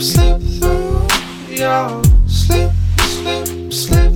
Slip, through your slip, slip, slip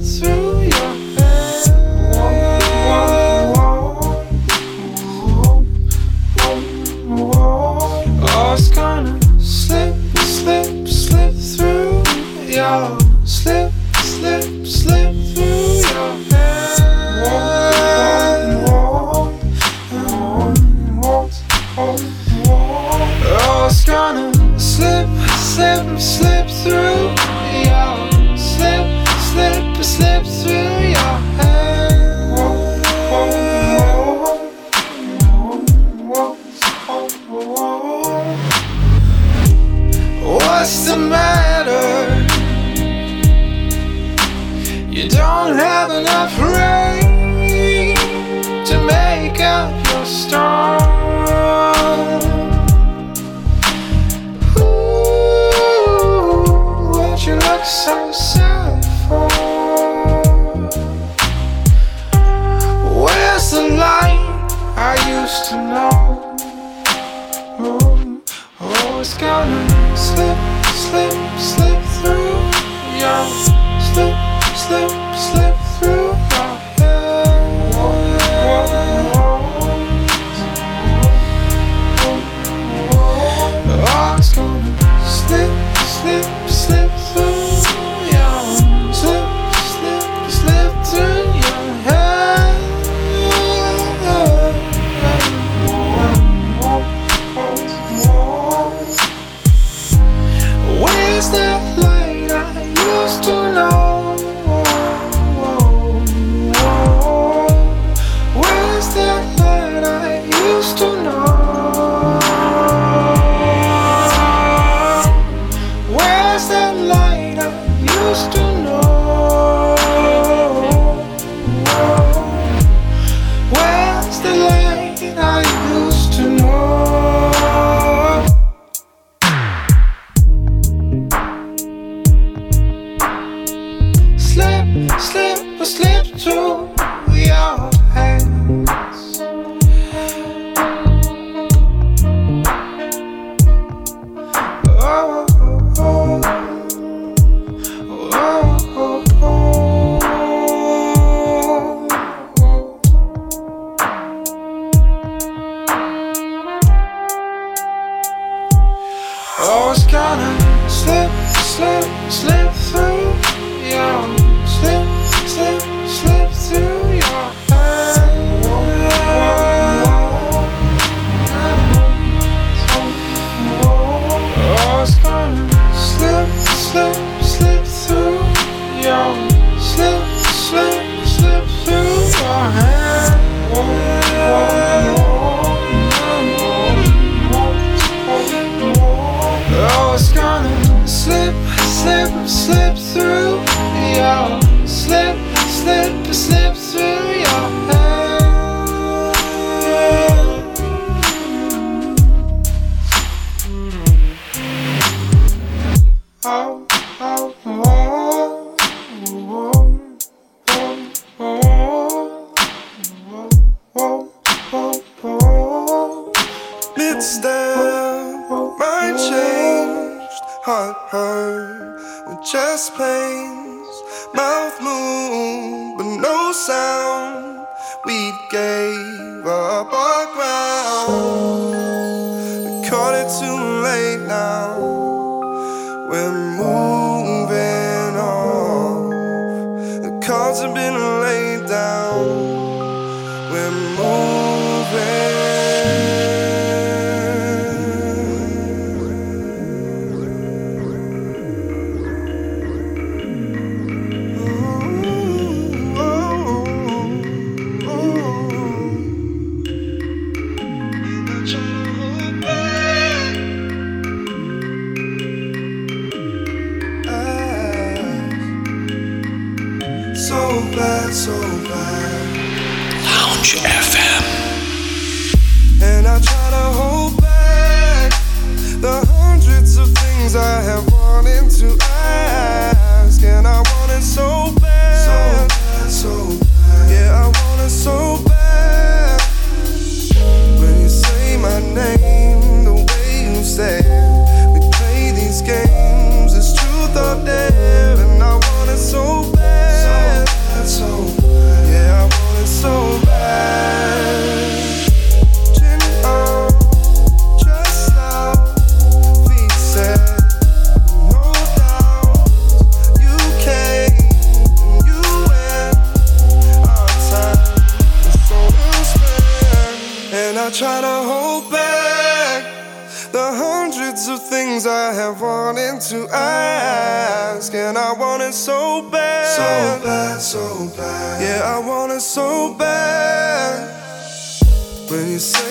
sound. We gave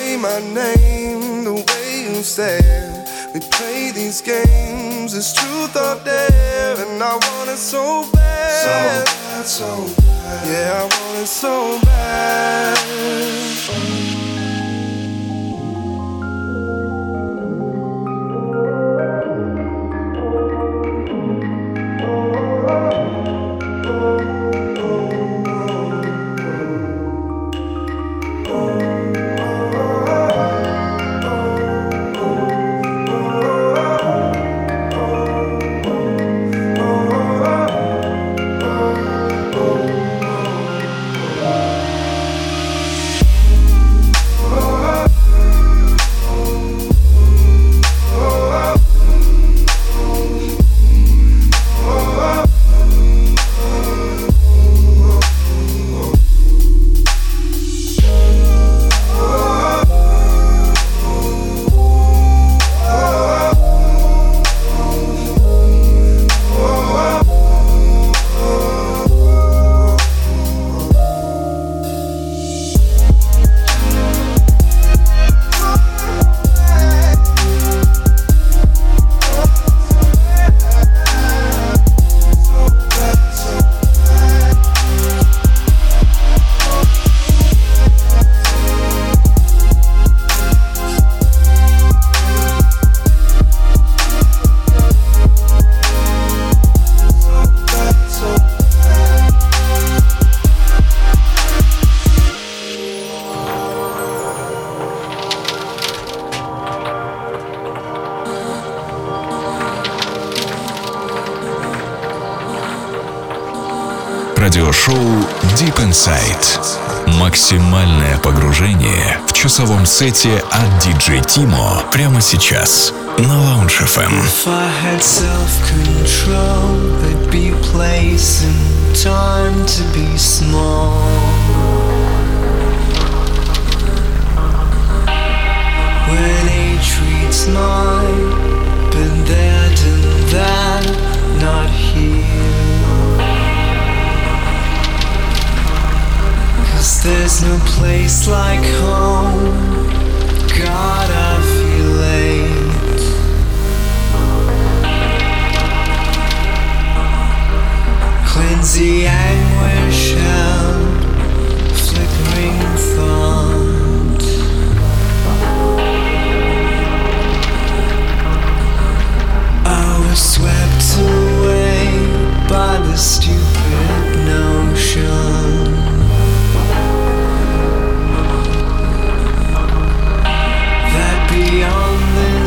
say my name, the way you say it, we play these games. It's truth or dare, and I want it so bad, so bad, so bad. Yeah, I want it so bad. Погружение в часовом сете от DJ Timo прямо сейчас на Lounge FM. If I had self-control, there'd be place and time to be small. When age reads mine, been there, done that, not here. There's no place like home. God, I feel late. Cleanse the anguish out, flickering thought. I was swept away by the stupid notion.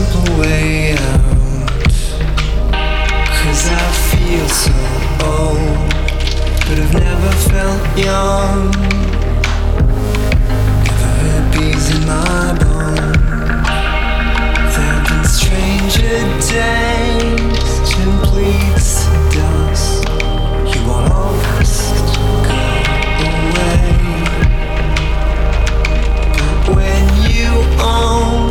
simple way out. Cause I feel so old, but I've never felt young. Never in my. There been stranger days, dust. You go away. But when you own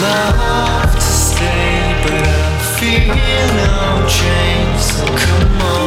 love to stay, but I feel no change. Come on.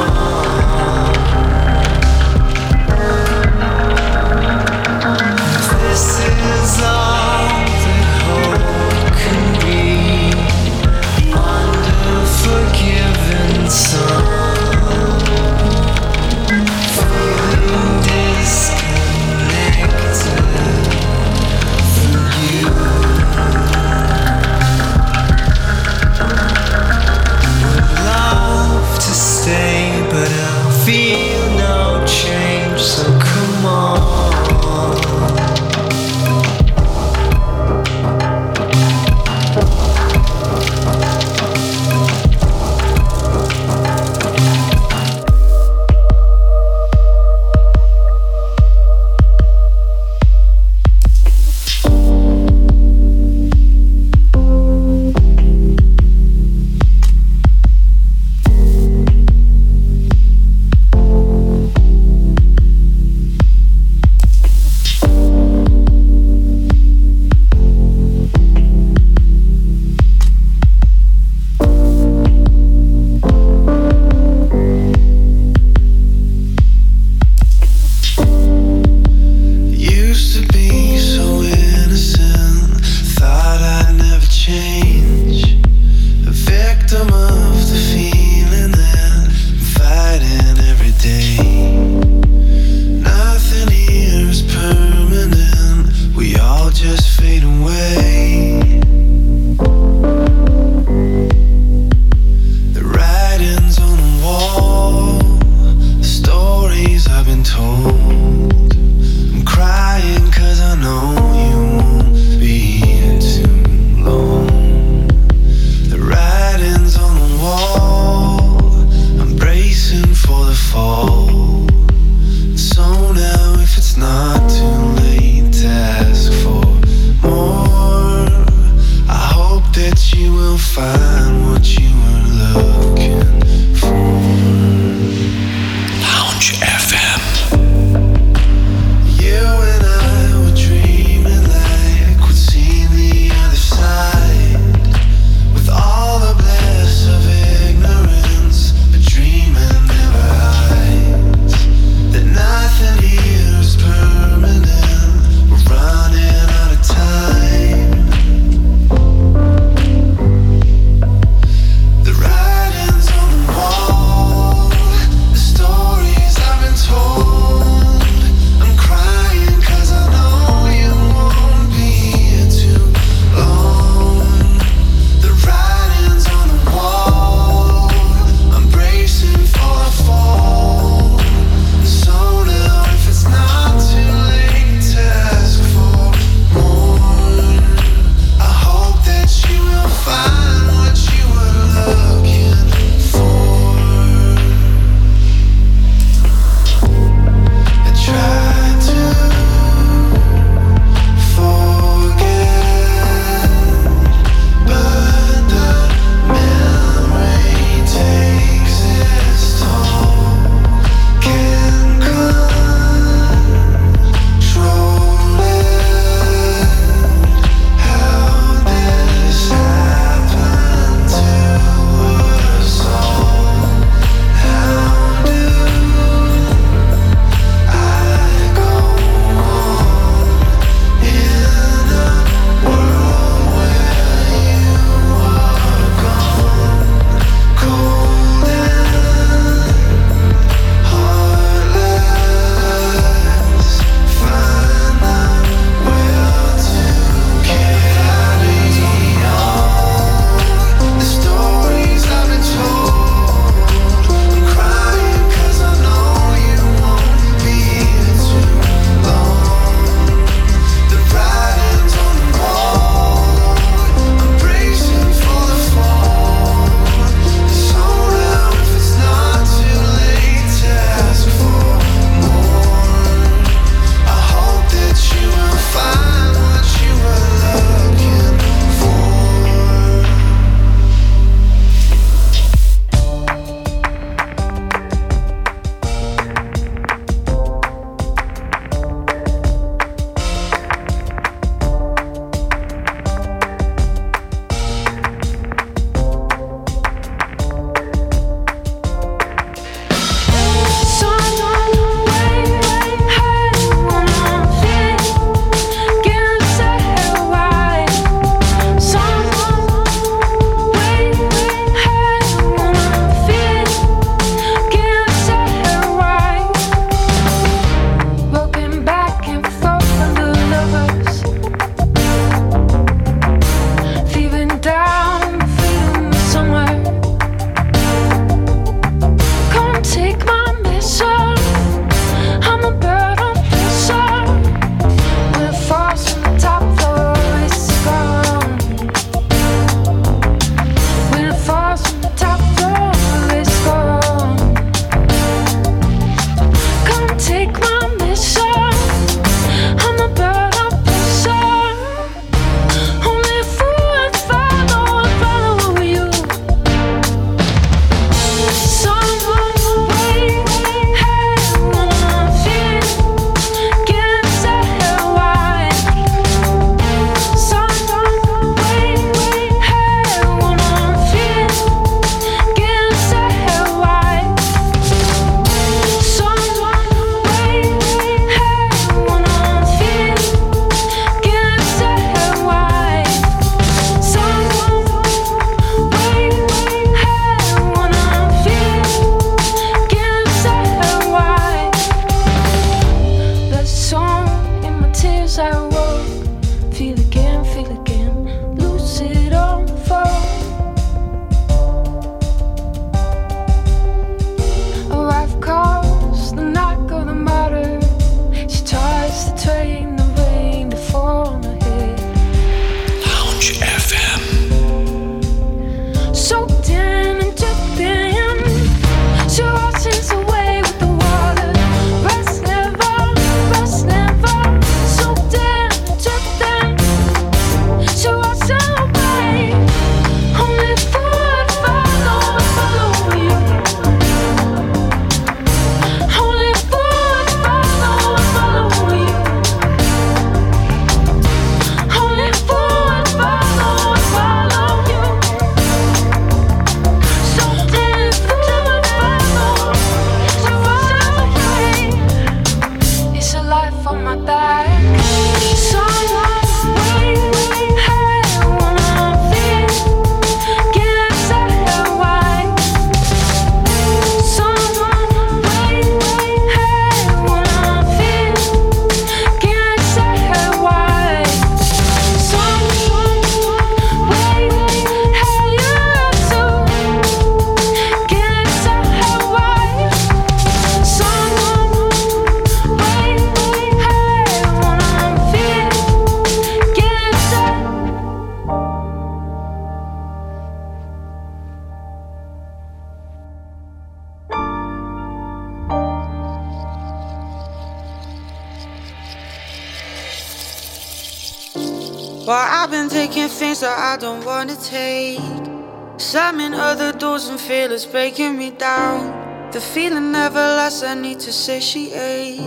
Breaking me down. The feeling never lasts, I need to satiate.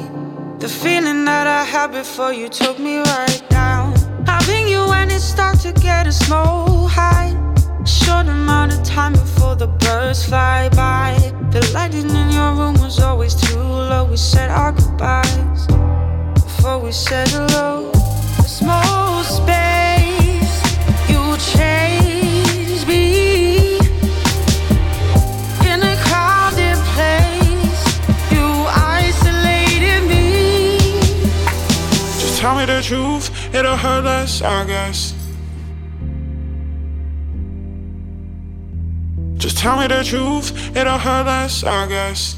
The feeling that I had before you took me right down. Having you when it starts to get a small high. Short amount of time before the birds fly by. The lighting in your room was always too low. We said our goodbyes before we said hello. Small me the truth, it'll hurt less, I guess. Just tell me the truth, it'll hurt less, I guess.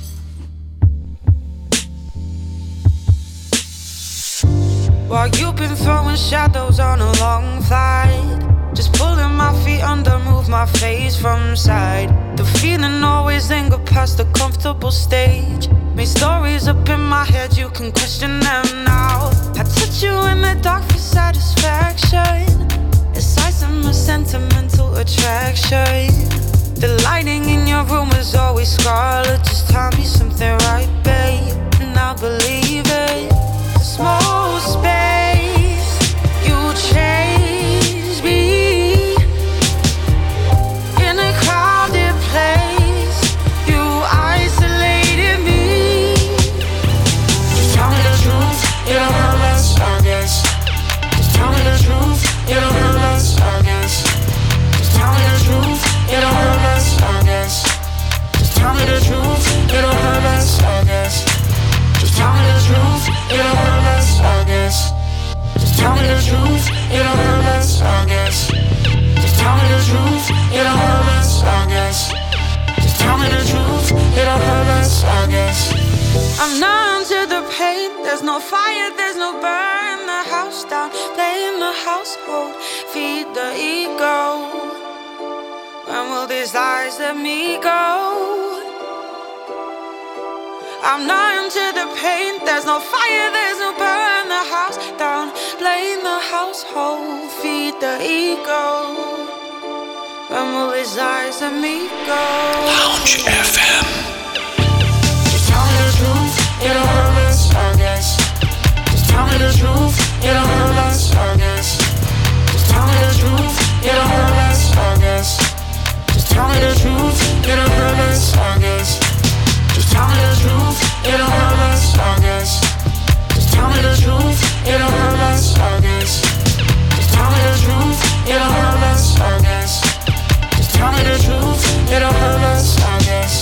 While you've been throwing shadows on a long flight. Just pulling my feet under, move my face from side. The feeling always linger past the comfortable stage. Made stories up in my head, you can question them now. I touch you in the dark for satisfaction. Aside from a sentimental attraction. The lighting in your room is always scarlet. Just tell me something right, babe, and I'll believe it. Small space, I'm numb to the pain. There's no fire, there's no burn. The house down, play in the household, feed the ego. When will these lies let me go? I'm numb to the pain. There's no fire, there's no burn. The house down, play in the household, feed the ego. When will these lies let me go? Lounge FM. It'll hurt less, I guess. Just tell me the truth, it'll hurt less, I guess. Just tell me the truth, it'll hurt I guess. Just tell me the truth, it'll hurt I guess. Just tell me the truth, it'll hurt I guess. Just tell me the truth, it'll hurt I guess. Just tell me the truth, it'll hurt I guess.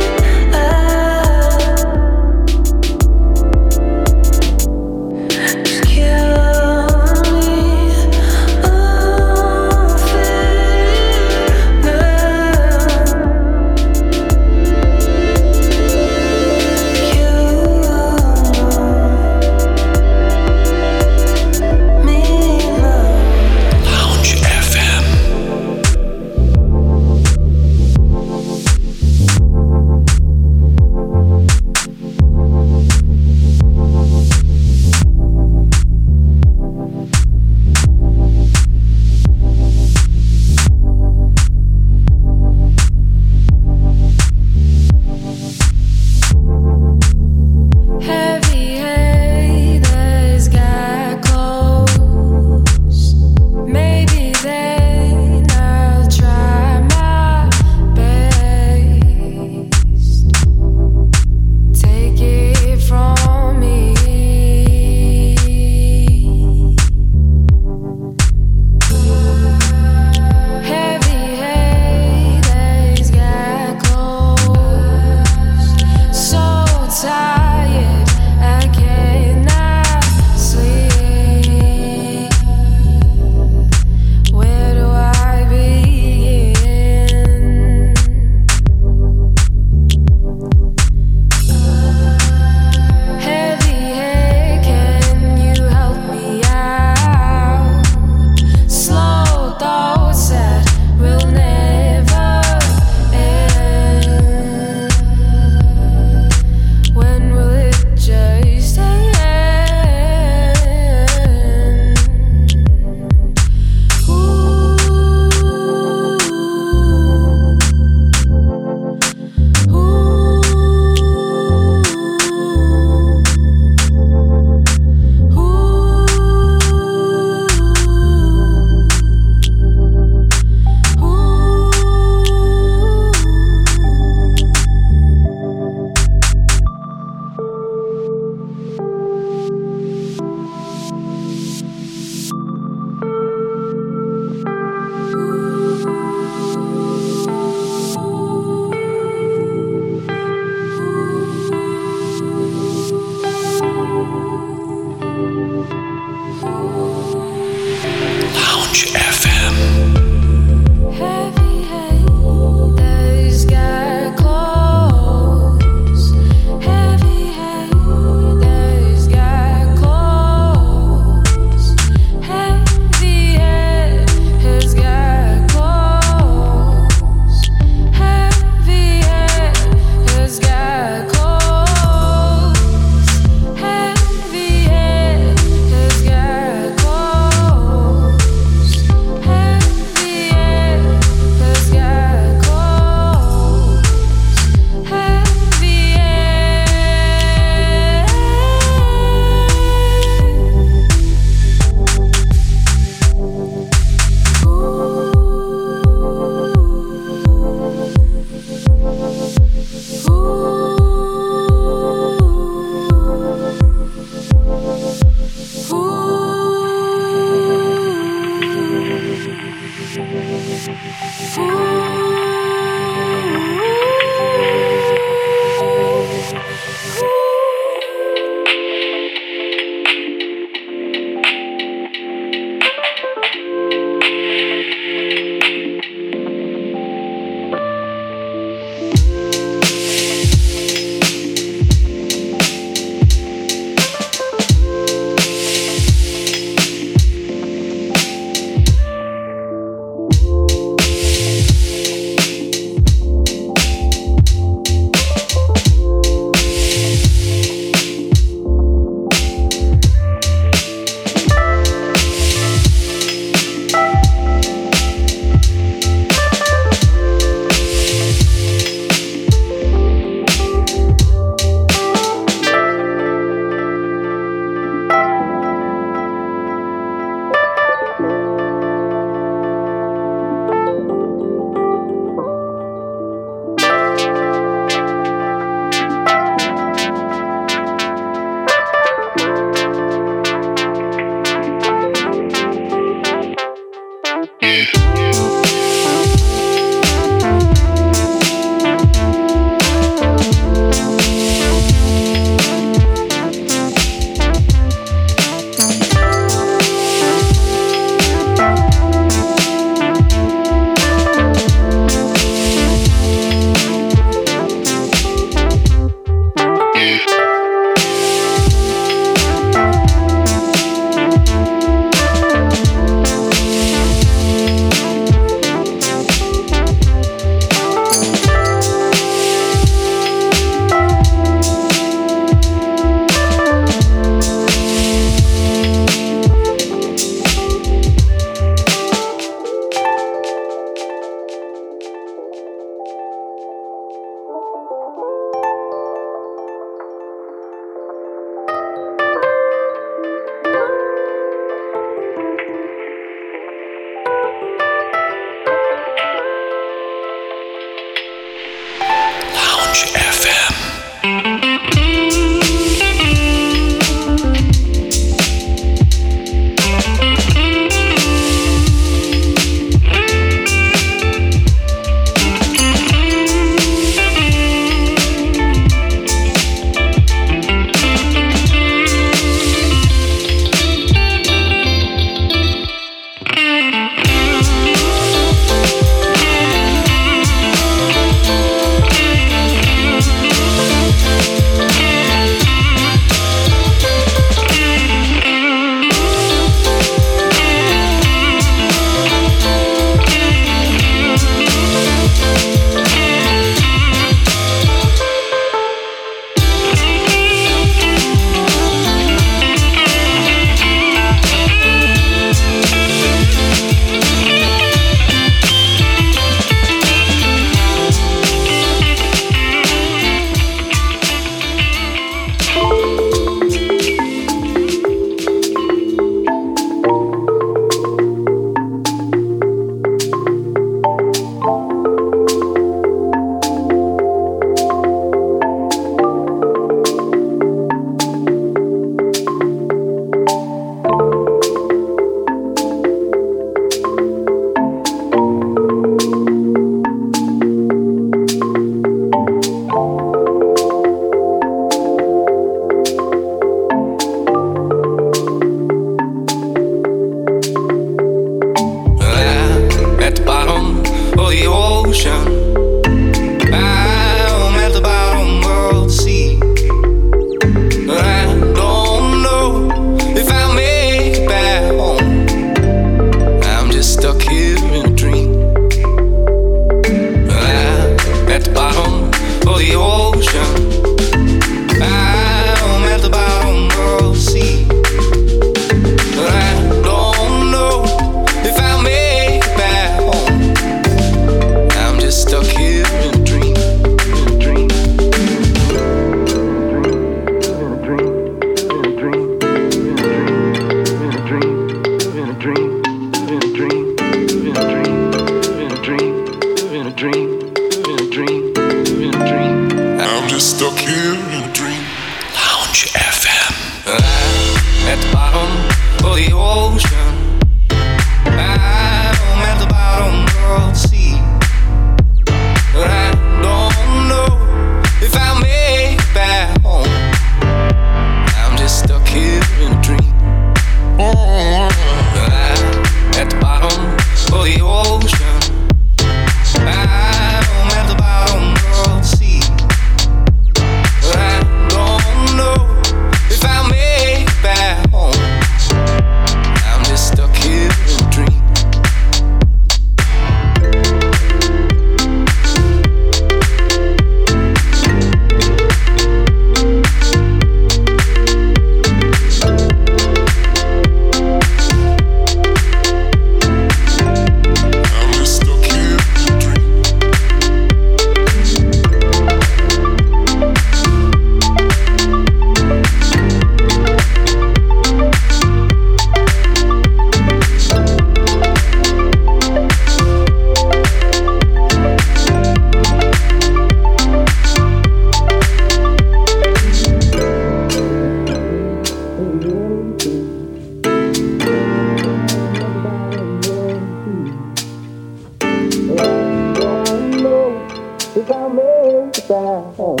side.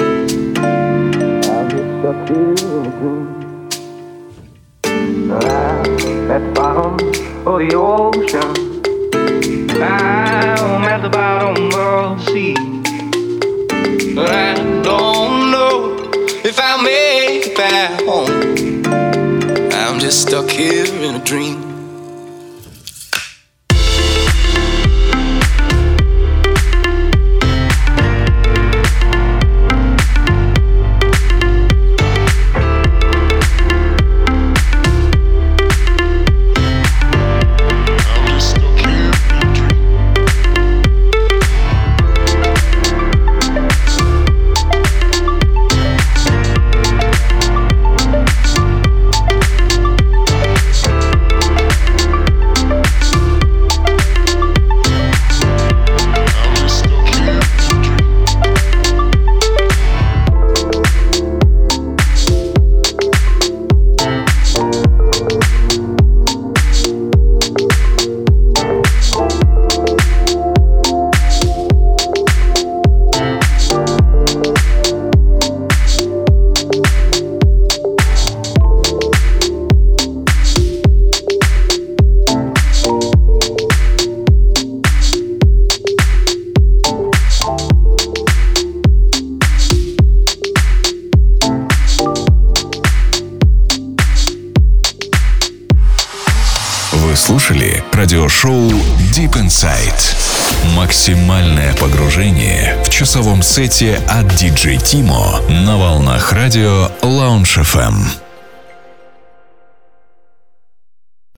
I'm just a pilgrim. I'm at the bottom of the ocean. I'm at the bottom of the sea. But I don't know if I'll make it back home. I'm just stuck here in a dream. сете от диджей Тимо на волнах радио Lounge FM.